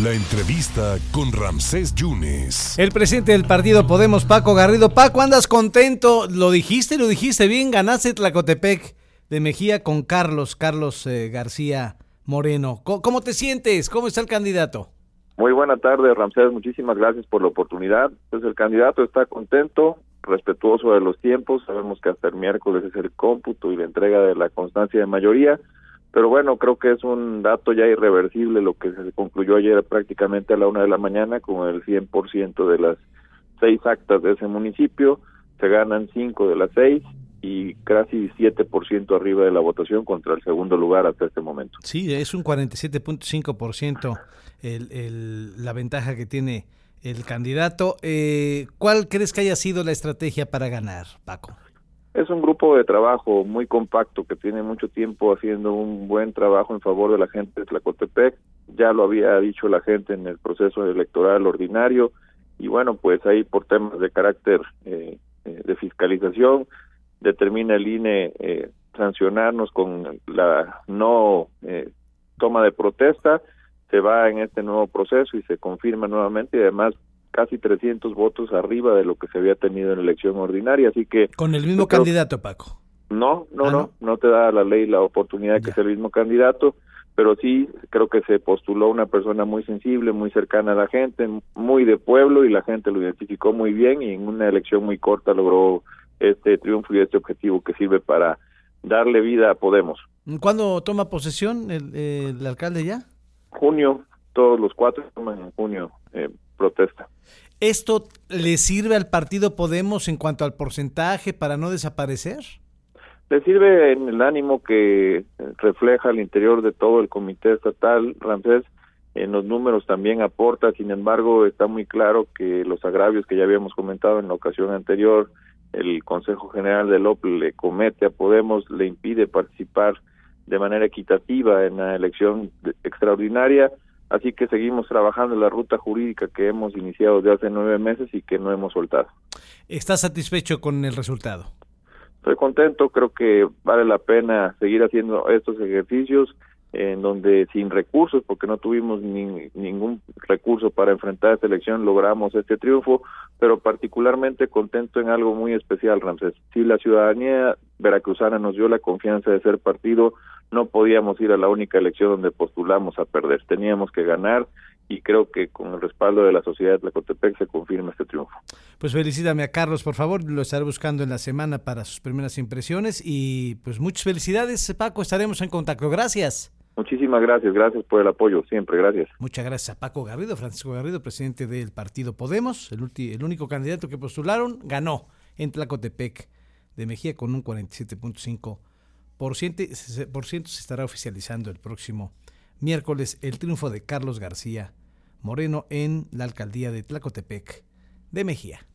La entrevista con Ramsés Yunes. El presidente del partido Podemos, Paco Garrido. Paco, andas contento. Lo dijiste, lo dijiste bien. Ganaste Tlacotepec de Mejía con Carlos, Carlos eh, García Moreno. ¿Cómo, te sientes? ¿Cómo está el candidato? Muy buena tarde, Ramsés. Muchísimas gracias por la oportunidad. Pues el candidato está contento, respetuoso de los tiempos. Sabemos que hasta el miércoles es el cómputo y la entrega de la constancia de mayoría pero bueno, creo que es un dato ya irreversible lo que se concluyó ayer prácticamente a la una de la mañana con el 100% de las seis actas de ese municipio, se ganan cinco de las seis y casi 7% arriba de la votación contra el segundo lugar hasta este momento. Sí, es un 47.5% el, el, la ventaja que tiene el candidato. Eh, ¿Cuál crees que haya sido la estrategia para ganar, Paco? Es un grupo de trabajo muy compacto que tiene mucho tiempo haciendo un buen trabajo en favor de la gente de Tlacotepec. Ya lo había dicho la gente en el proceso electoral ordinario y bueno, pues ahí por temas de carácter eh, eh, de fiscalización determina el INE eh, sancionarnos con la no toma de protesta. Se va en este nuevo proceso y se confirma nuevamente y además casi 300 votos arriba de lo que se había tenido en la elección ordinaria, así que... Con el mismo candidato, Paco. No, no, ah, no, no, te da la ley la oportunidad de que sea el mismo candidato, pero sí creo que se postuló una persona muy sensible, muy cercana a la gente, muy de pueblo y la gente lo identificó muy bien y en una elección muy corta logró este triunfo y este objetivo que sirve para darle vida a Podemos. ¿Cuándo toma posesión el, el alcalde ya? Junio, todos los cuatro toman en junio eh, protesta. ¿Esto le sirve al partido Podemos en cuanto al porcentaje para no desaparecer? Le sirve en el ánimo que refleja al interior de todo el comité estatal, Ramsés, en los números también aporta, sin embargo, está muy claro que los agravios que ya habíamos comentado en la ocasión anterior, el Consejo General del OP le comete a Podemos, le impide participar de manera equitativa en la elección extraordinaria, Así que seguimos trabajando en la ruta jurídica que hemos iniciado desde hace nueve meses y que no hemos soltado. ¿Estás satisfecho con el resultado? Estoy contento, creo que vale la pena seguir haciendo estos ejercicios en donde sin recursos, porque no tuvimos ningún recurso para enfrentar esta elección, logramos este triunfo, pero particularmente contento en algo muy especial, Ramsés. Si la ciudadanía veracruzana nos dio la confianza de ser partido, no podíamos ir a la única elección donde postulamos a perder, teníamos que ganar y creo que con el respaldo de la sociedad de Tlacotepec se confirma este triunfo. Pues felicítame a Carlos, por favor, lo estaré buscando en la semana para sus primeras impresiones y pues muchas felicidades, Paco, estaremos en contacto. Gracias. Muchísimas gracias, gracias por el apoyo, siempre, gracias. Muchas gracias a Paco Garrido, Francisco Garrido, presidente del partido Podemos, el, el único candidato que postularon, ganó en Tlacotepec de Mejía con un 47.5% por ciento, por ciento se estará oficializando el próximo miércoles el triunfo de Carlos García Moreno en la alcaldía de Tlacotepec de Mejía.